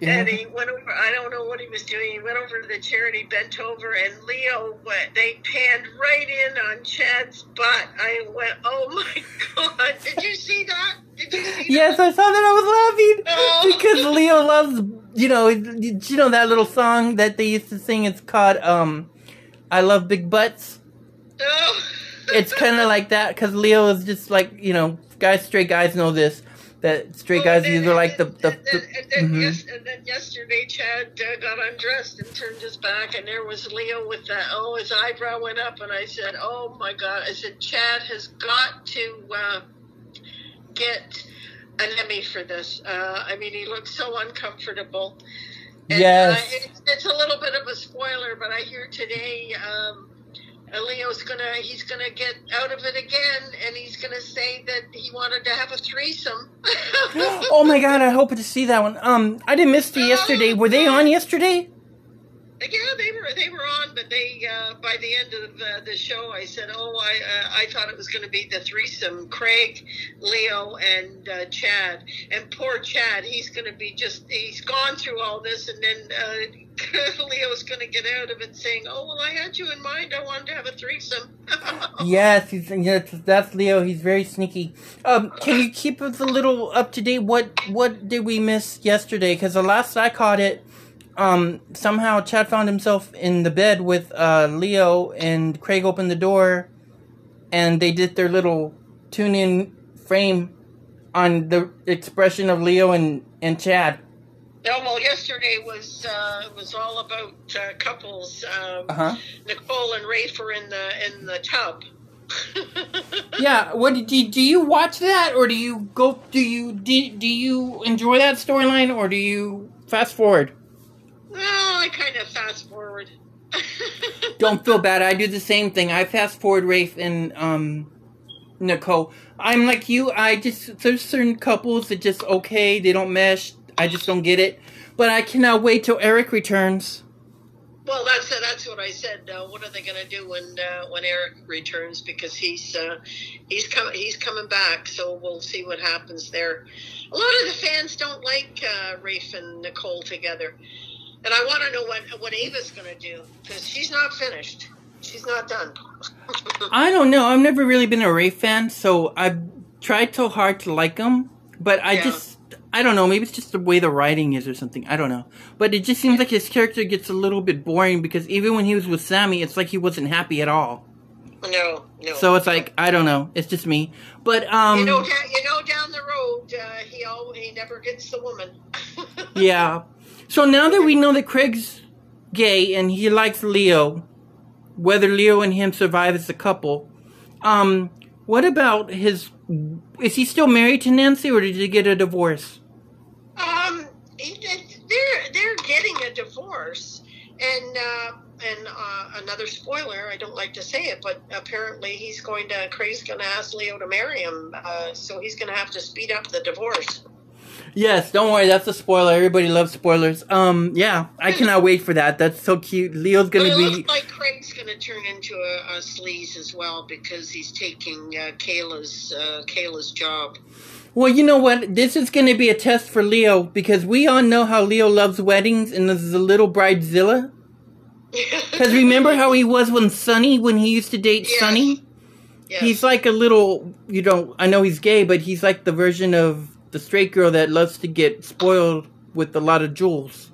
Yeah. And he went over. I don't know what he was doing. He went over to the chair and he bent over, and Leo went. They panned right in on Chad's butt. I went, "Oh my god! Did you see that? Did you see yes, that? I saw that. I was laughing oh. because Leo loves. You know, you know that little song that they used to sing. It's called um, "I Love Big Butts." Oh. It's kind of like that because Leo is just like you know, guys, straight guys know this that straight guys well, either like the. the, and, then, and, mm-hmm. yes, and then yesterday, Chad uh, got undressed and turned his back, and there was Leo with that. Oh, his eyebrow went up, and I said, "Oh my God!" I said, "Chad has got to uh, get an Emmy for this." Uh, I mean, he looks so uncomfortable. And, yes, uh, it's, it's, a little bit of a spoiler, but I hear today. Um, Leo's gonna he's gonna get out of it again, and he's gonna say that he wanted to have a threesome. oh my god! I hope to see that one. Um, I didn't miss it yesterday. Were they on yesterday? Yeah, they were they were on, but they uh, by the end of the, the show, I said, "Oh, I uh, I thought it was going to be the threesome: Craig, Leo, and uh, Chad." And poor Chad, he's going to be just he's gone through all this, and then uh, Leo's going to get out of it saying, "Oh, well, I had you in mind. I wanted to have a threesome." yes, he's yes, that's Leo. He's very sneaky. Um, can you keep us a little up to date? What what did we miss yesterday? Because the last I caught it um, somehow Chad found himself in the bed with uh, Leo, and Craig opened the door, and they did their little tune-in frame on the expression of Leo and, and Chad. Yeah, well, yesterday was uh, was all about uh, couples. Um, uh-huh. Nicole and Rafe are in the in the tub. yeah, what do you, do you watch that, or do you go? Do you do, do you enjoy that storyline, or do you fast forward? Well, I kind of fast forward. Don't feel bad. I do the same thing. I fast forward Rafe and um, Nicole. I'm like you. I just there's certain couples that just okay. They don't mesh. I just don't get it. But I cannot wait till Eric returns. Well, that's that's what I said. Uh, what are they going to do when uh, when Eric returns? Because he's uh, he's coming he's coming back. So we'll see what happens there. A lot of the fans don't like uh, Rafe and Nicole together. And I want to know what what Ava's going to do because she's not finished. She's not done. I don't know. I've never really been a Rafe fan, so I've tried so hard to like him, but I yeah. just I don't know. Maybe it's just the way the writing is or something. I don't know. But it just seems like his character gets a little bit boring because even when he was with Sami, it's like he wasn't happy at all. No, no. So it's like I don't know. It's just me. But um, you know, you know, down the road, uh, he all he never gets the woman. yeah, so now that we know that Craig's gay and he likes Leo, whether Leo and him survive as a couple, um, what about his? Is he still married to Nancy, or did he get a divorce? Um, they're they're getting a divorce, and uh, and uh, another spoiler. I don't like to say it, but apparently he's going to Craig's going to ask Leo to marry him, uh, so he's going to have to speed up the divorce. Yes, don't worry, that's a spoiler. Everybody loves spoilers. Um, yeah, I cannot wait for that. That's so cute. Leo's gonna well, be. Looks like Craig's gonna turn into a, a sleaze as well because he's taking uh, Kayla's uh, Kayla's job. Well, you know what? This is going to be a test for Leo because we all know how Leo loves weddings and this is a little bridezilla. Because remember how he was when Sonny, when he used to date yes. Sonny? Yes. He's like a little, you know, I know he's gay, but he's like the version of the straight girl that loves to get spoiled with a lot of jewels.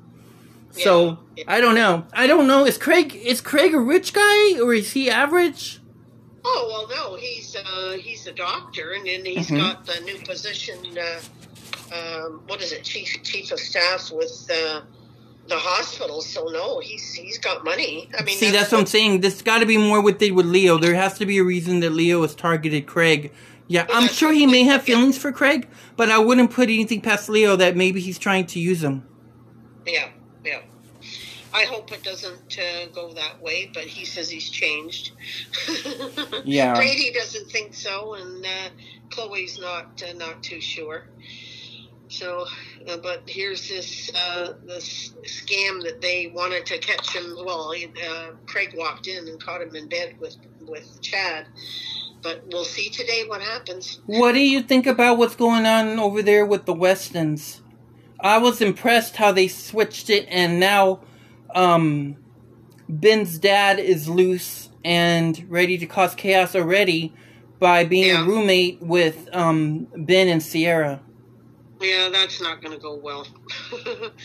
Yeah. So I don't know. I don't know. Is Craig is Craig a rich guy or is he average? Oh well, no. He's uh, he's a doctor, and then he's mm-hmm. got the new position. Uh, um, what is it, chief chief of staff with uh, the hospital? So no, he's he's got money. I mean, see, that's, that's what I'm saying. There's got to be more with it with Leo. There has to be a reason that Leo has targeted Craig yeah, I'm sure he may have feelings for Craig, but I wouldn't put anything past Leo that maybe he's trying to use him. Yeah, yeah. I hope it doesn't uh, go that way, but he says he's changed. yeah. Brady doesn't think so, and uh, Chloe's not uh, not too sure. So, uh, but here's this uh, this scam that they wanted to catch him. Well, uh, Craig walked in and caught him in bed with with Chad but we'll see today what happens. What do you think about what's going on over there with the Westons? I was impressed how they switched it, and now um, Ben's dad is loose and ready to cause chaos already by being Yeah. a roommate with um, Ben and Ciara. Yeah, that's not going to go well.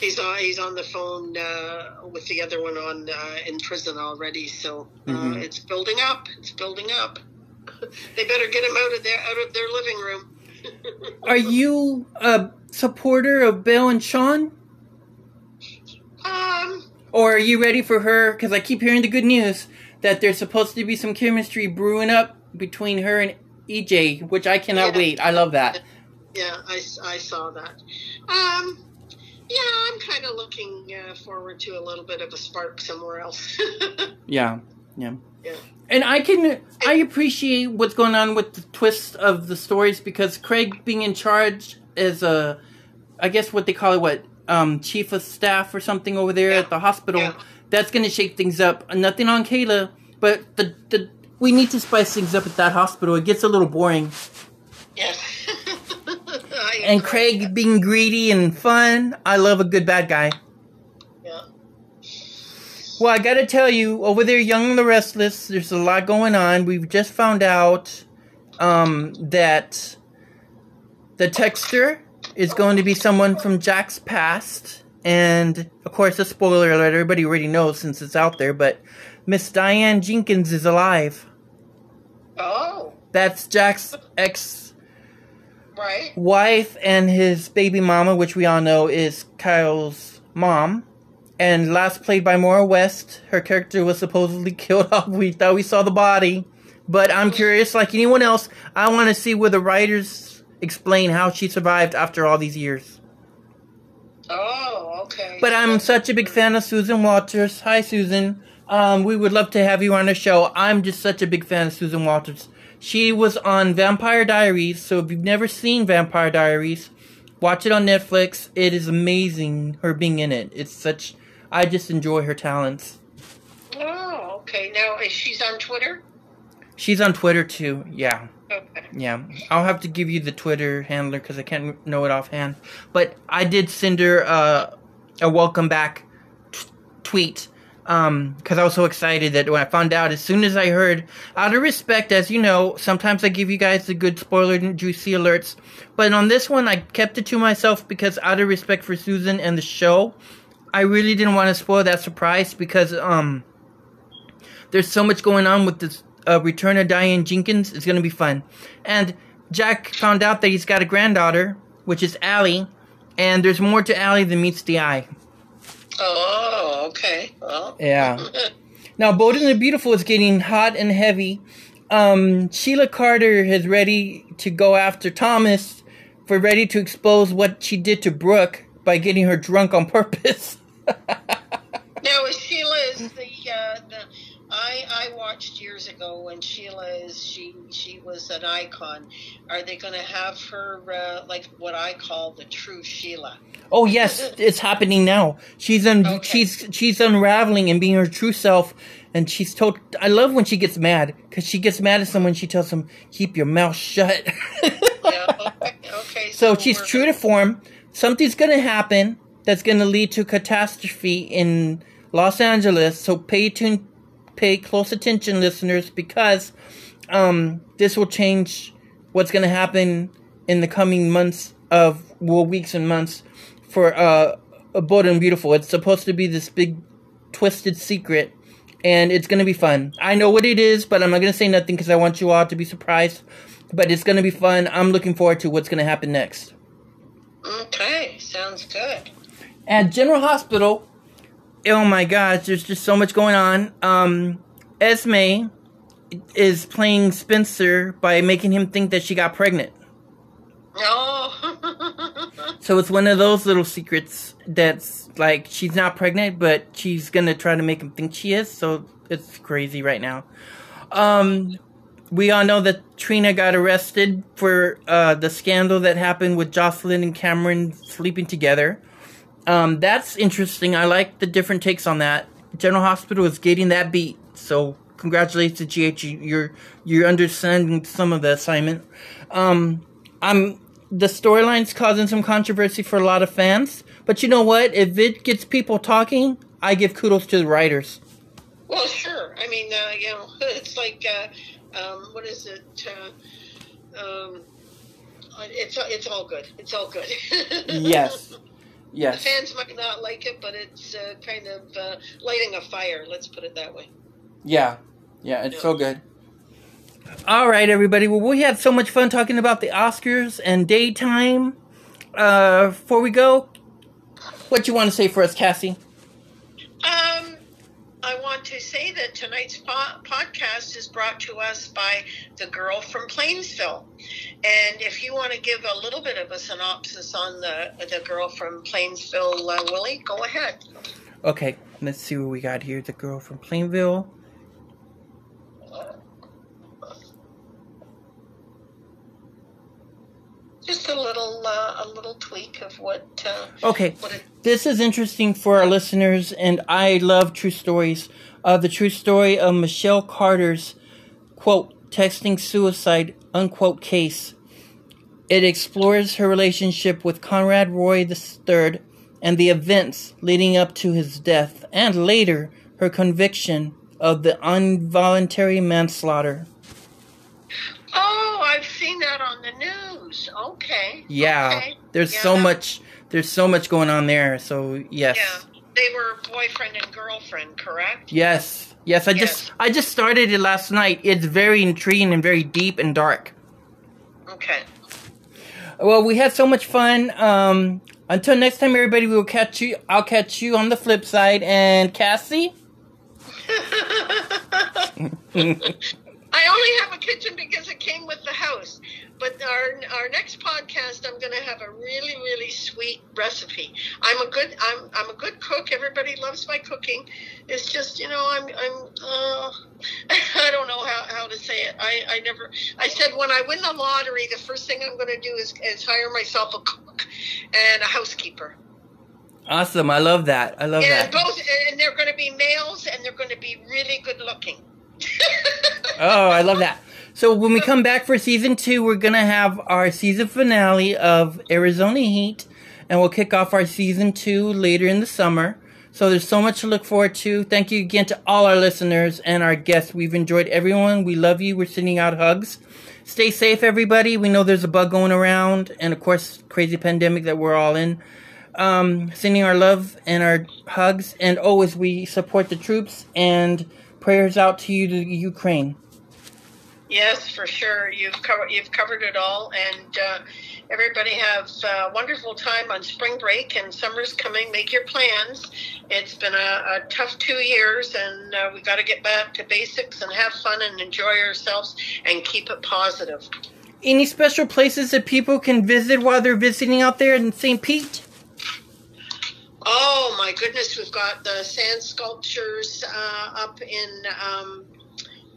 he's on he's on the phone uh, with the other one on uh, in prison already, so uh, Mhm. it's building up. It's building up. they better get him out of their out of their living room. Are you a supporter of Belle and Shawn? Or are you ready for her? Because I keep hearing the good news that there's supposed to be some chemistry brewing up between her and EJ, which I cannot Yeah. wait. I love that. yeah, I, I saw that. Um, yeah, I'm kind of looking uh, forward to a little bit of a spark somewhere else. Yeah, yeah. Yeah. And I can I appreciate what's going on with the twist of the stories because Craig being in charge is a, I guess what they call it, what um, chief of staff or something over there Yeah. at the hospital. Yeah. That's going to shake things up. Nothing on Kayla, but the the we need to spice things up at that hospital. It gets a little boring. yes. And. Craig being greedy and fun. I love a good bad guy. Yeah. Well, I gotta tell you, over there, Young and the Restless, there's a lot going on. We've just found out um, that the texter is going to be someone from Jack's past. And, of course, a spoiler alert, everybody already knows since it's out there, but Miss Diane Jenkins is alive. Oh, That's Jack's ex right. wife and his baby mama, which we all know is Kyle's mom. And last played by Maura West, her character was supposedly killed off. We thought we saw the body. But I'm curious, like anyone else, I want to see where the writers explain how she survived after all these years. Oh, okay. But I'm such a big fan of Susan Walters. Hi, Susan. Um, we would love to have you on the show. I'm just such a big fan of Susan Walters. She was on Vampire Diaries, so if you've never seen Vampire Diaries, watch it on Netflix. It is amazing her being in it. It's such. I just enjoy her talents. Oh, okay. Now is she's on Twitter? She's on Twitter too. Yeah. Okay. Yeah, I'll have to give you the Twitter handler because I can't know it offhand. But I did send her uh, a welcome back t- tweet because I was so excited that when I found out, as soon as I heard, out of respect, as you know, sometimes I give you guys the good spoiler and juicy alerts. But on this one, I kept it to myself because out of respect for Susan and the show, I really didn't want to spoil that surprise because um, there's so much going on with this uh, return of Diane Jenkins. It's gonna be fun. And Jack found out that he's got a granddaughter, which is Allie, and there's more to Allie than meets the eye. Oh, okay. Well. Yeah. Now, Bold and the Beautiful is getting hot and heavy. Um, Sheila Carter is ready to go after Thomas for ready to expose what she did to Brooke by getting her drunk on purpose. now Sheila is the uh, the I I watched years ago when Sheila is she she was an icon. Are they going to have her uh, like what I call the true Sheila? Oh yes, it's happening now. She's un- Okay. she's she's unraveling and being her true self, and she's told. I love when she gets mad because she gets mad at someone. She tells them, "Keep your mouth shut." Yeah. Okay. okay so she's true to form. Something's gonna happen that's gonna lead to catastrophe in Los Angeles. So pay tune, pay close attention, listeners, because um, this will change what's gonna happen in the coming months of well weeks and months for uh, Bold and Beautiful. It's supposed to be this big twisted secret. And it's gonna be fun. I know what it is, but I'm not gonna say nothing because I want you all to be surprised. But it's gonna be fun. I'm looking forward to what's gonna happen next. Okay, sounds good. At General Hospital, oh my gosh, there's just so much going on. Um, Esme is playing Spencer by making him think that she got pregnant. Oh. So it's one of those little secrets that's like she's not pregnant, but she's gonna try to make him think she is. So it's crazy right now. Um, we all know that Trina got arrested for uh, the scandal that happened with Josslyn and Cameron sleeping together. Um, that's interesting. I like the different takes on that. General Hospital is getting that beat, so congratulations to GH. You're you're understanding some of the assignment. Um, I'm the storyline's causing some controversy for a lot of fans. But you know what? If it gets people talking, I give kudos to the writers. Well, sure. I mean, uh, you know, it's like, uh, um, what is it? Uh, um, it's it's all good. It's all good. yes. Yes. The fans might not like it, but it's uh, kind of uh, lighting a fire. Let's put it that way. Yeah. Yeah, it's yeah. so good. All right, everybody. Well, we had so much fun talking about the Oscars and daytime. Uh, before we go, what you want to say for us, Cassie? Um, I want to say that tonight's po- podcast is brought to us by the girl from Plainville. And if you want to give a little bit of a synopsis on the the girl from Plainville, uh, Willie, go ahead. Okay, let's see what we got here. The girl from Plainville. just a little uh, a little tweak of what. Uh, okay, what it- this is interesting for our listeners, and I love true stories. Uh, the true story of Michelle Carter's quote texting suicide unquote case. It explores her relationship with Conrad Roy III and the events leading up to his death, and later her conviction of the involuntary manslaughter. Oh, I've seen that on the news. Okay. Yeah. Okay. There's yeah. so much there's so much going on there. So, yes. Yeah. They were boyfriend and girlfriend, correct? Yes. Yes, I yes. just I just started it last night. It's very intriguing and very deep and dark. Okay. Well, we had so much fun. Um until next time everybody, we will catch you I'll catch you on the flip side and Cassie I only have a kitchen because it came with the house. But our our next podcast, I'm going to have a really really sweet recipe. I'm a good I'm I'm a good cook. Everybody loves my cooking. It's just you know I'm I'm uh, I don't know how, how to say it. I, I never I said when I win the lottery, the first thing I'm going to do is, is hire myself a cook and a housekeeper. Awesome! I love that. I love and that. Both, and they're going to be males, and they're going to be really good looking. oh, I love that. So when we come back for season two, we're gonna have our season finale of Arizona Heat, and we'll kick off our season two later in the summer. So there's so much to look forward to. Thank you again to all our listeners and our guests. We've enjoyed everyone. We love you. We're sending out hugs. Stay safe, everybody. We know there's a bug going around, and of course, crazy pandemic that we're all in. Um, sending our love and our hugs, and always we support the troops and prayers out to you to Ukraine. Yes, for sure. You've covered you've covered it all, and uh, everybody have a wonderful time on spring break and summer's coming. Make your plans. It's been a, a tough two years, and uh, we got to get back to basics and have fun and enjoy ourselves and keep it positive. Any special places that people can visit while they're visiting out there in St. Pete? Oh my goodness, we've got the sand sculptures uh, up in um,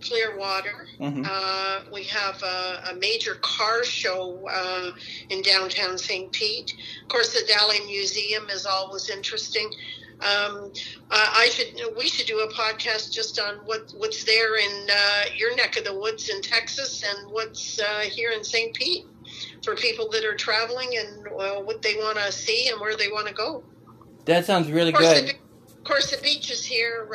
Clearwater. Mm-hmm. Uh, we have a, a, major car show uh, in downtown St. Pete. Of course, the Dali Museum is always interesting. Um, I should we should do a podcast just on what what's there in uh, your neck of the woods in Texas and what's uh, here in St. Pete for people that are traveling and what they want to see and where they want to go. That sounds really of good. The, of course, the beaches here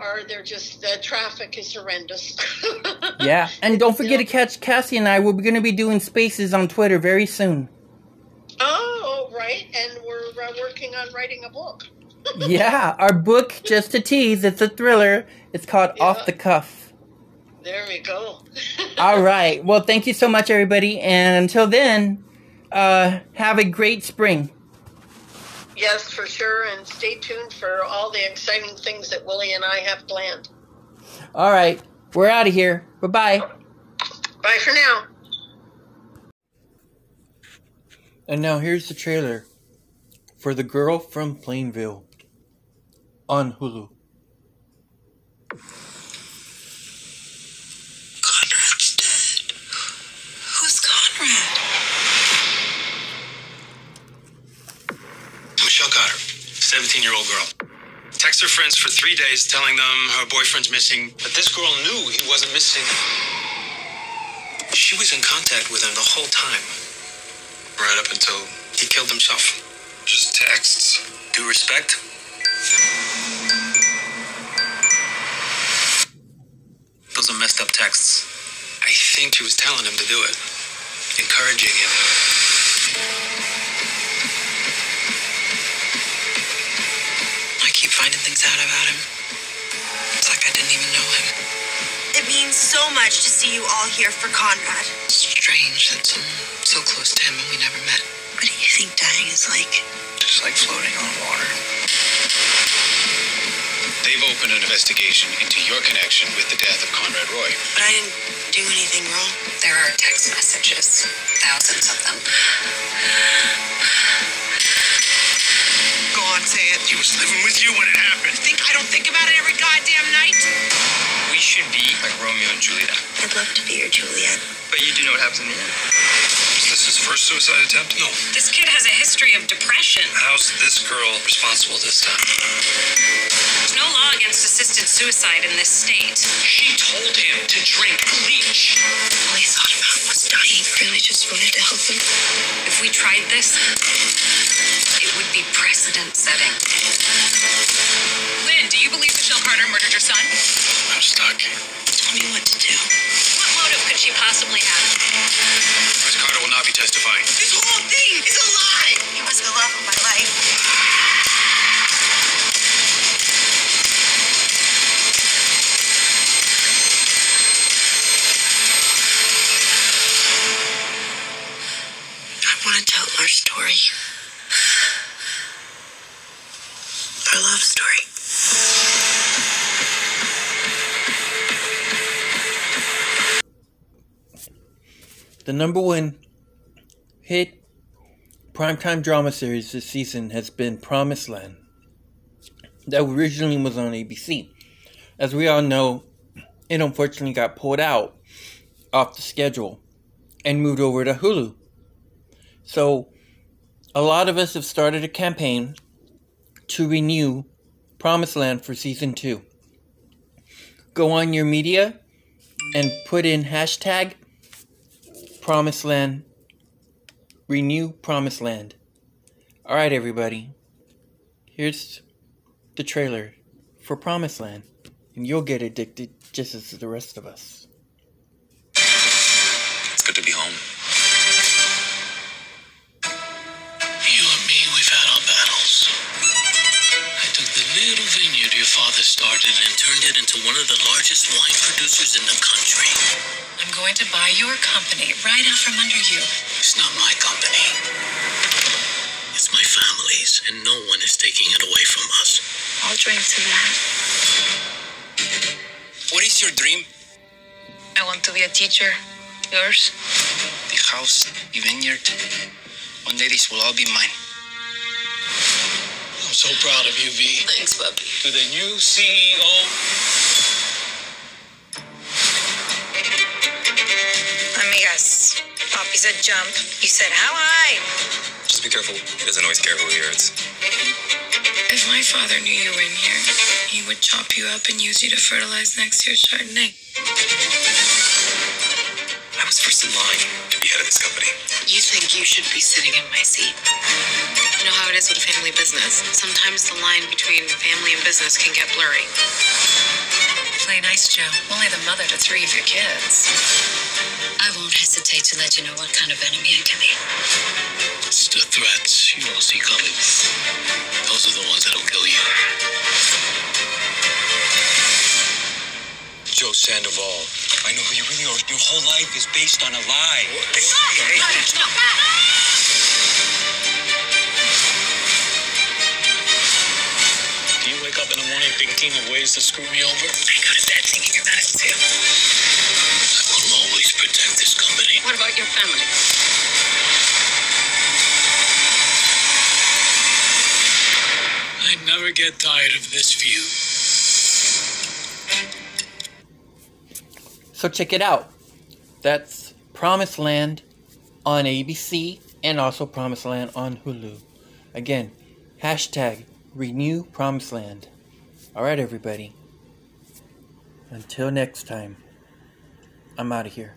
are they're just the traffic is horrendous. yeah, and don't forget to catch Cassie and I. We're going to be doing spaces on Twitter very soon. Oh, right, and we're uh, working on writing a book. yeah, our book, just to tease, it's a thriller. It's called yeah. Off the Cuff. There we go. All right. Well, thank you so much, everybody. And until then, uh, have a great spring. Yes, for sure. And stay tuned for all the exciting things that Willie and I have planned. All right. We're out of here. Bye bye. Bye for now. And now here's the trailer for The Girl from Plainville on Hulu. Michelle Carter, 17 year old girl. Text her friends for three days telling them her boyfriend's missing, but this girl knew he wasn't missing. She was in contact with him the whole time. Right up until he killed himself. Just texts. Due respect. Those are messed up texts. I think she was telling him to do it, encouraging him. Out about him. It's like I didn't even know him. It means so much to see you all here for Conrad. It's Strange that someone so close to him and we never met. What do you think dying is like? Just like floating on water. They've opened an investigation into your connection with the death of Conrad Roy. But I didn't do anything wrong. There are text messages, thousands of them. Go say it. He was living with you when it happened. Think I don't think about it every goddamn night? We should be like Romeo and Juliet. I'd love to be your Juliet. But you do know what happens in the end. This is his first suicide attempt? No. This kid has a history of depression. How's this girl responsible this time? There's no law against assisted suicide in this state. She told him to drink bleach. All he thought about was dying. Really just wanted to help him. If we tried this, it would be precedent setting. Lynn, do you believe Michelle Carter murdered your son? I'm stuck. Tell me what to do. What motive could she possibly have? Miss Carter will not be testifying. This whole thing is a lie. He was the love of my life. The number one hit primetime drama series this season has been Promised Land. That originally was on ABC. As we all know, it unfortunately got pulled out off the schedule and moved over to Hulu. So, a lot of us have started a campaign to renew Promised Land for season two. Go on your media and put in hashtag Promised Land. Renew Promised Land. Alright, everybody. Here's the trailer for Promised Land. And you'll get addicted just as the rest of us. It's good to be home. You and me, we've had our battles. I took the little vineyard your father started and turned it into one of the largest wine producers in the country. I'm going to buy your company right out from under you. It's not my company. It's my family's, and no one is taking it away from us. I'll drink to that. What is your dream? I want to be a teacher. Yours? The house, the vineyard. One day these will all be mine. I'm so proud of you, V. Thanks, puppy. To the new CEO. Poppy said jump. You said how high? Just be careful. He doesn't always care who he hurts. If my father knew you were in here, he would chop you up and use you to fertilize next year's Chardonnay. I was first in line to be head of this company. You think you should be sitting in my seat. You know how it is with family business. Sometimes the line between family and business can get blurry. Play nice, Joe. Only the mother to three of your kids. I won't hesitate to let you know what kind of enemy I can be. It's the threats you don't see coming. Those are the ones that'll kill you. Joe Sandoval. I know who you really are. Your whole life is based on a lie. Do you wake up in the morning thinking of ways to screw me over? I go to bed thinking about it too. I will always protect this company. What about your family? I never get tired of this view. So check it out. That's Promised Land on ABC and also Promised Land on Hulu. Again, hashtag renew Promised Land. Alright, everybody. Until next time, I'm out of here.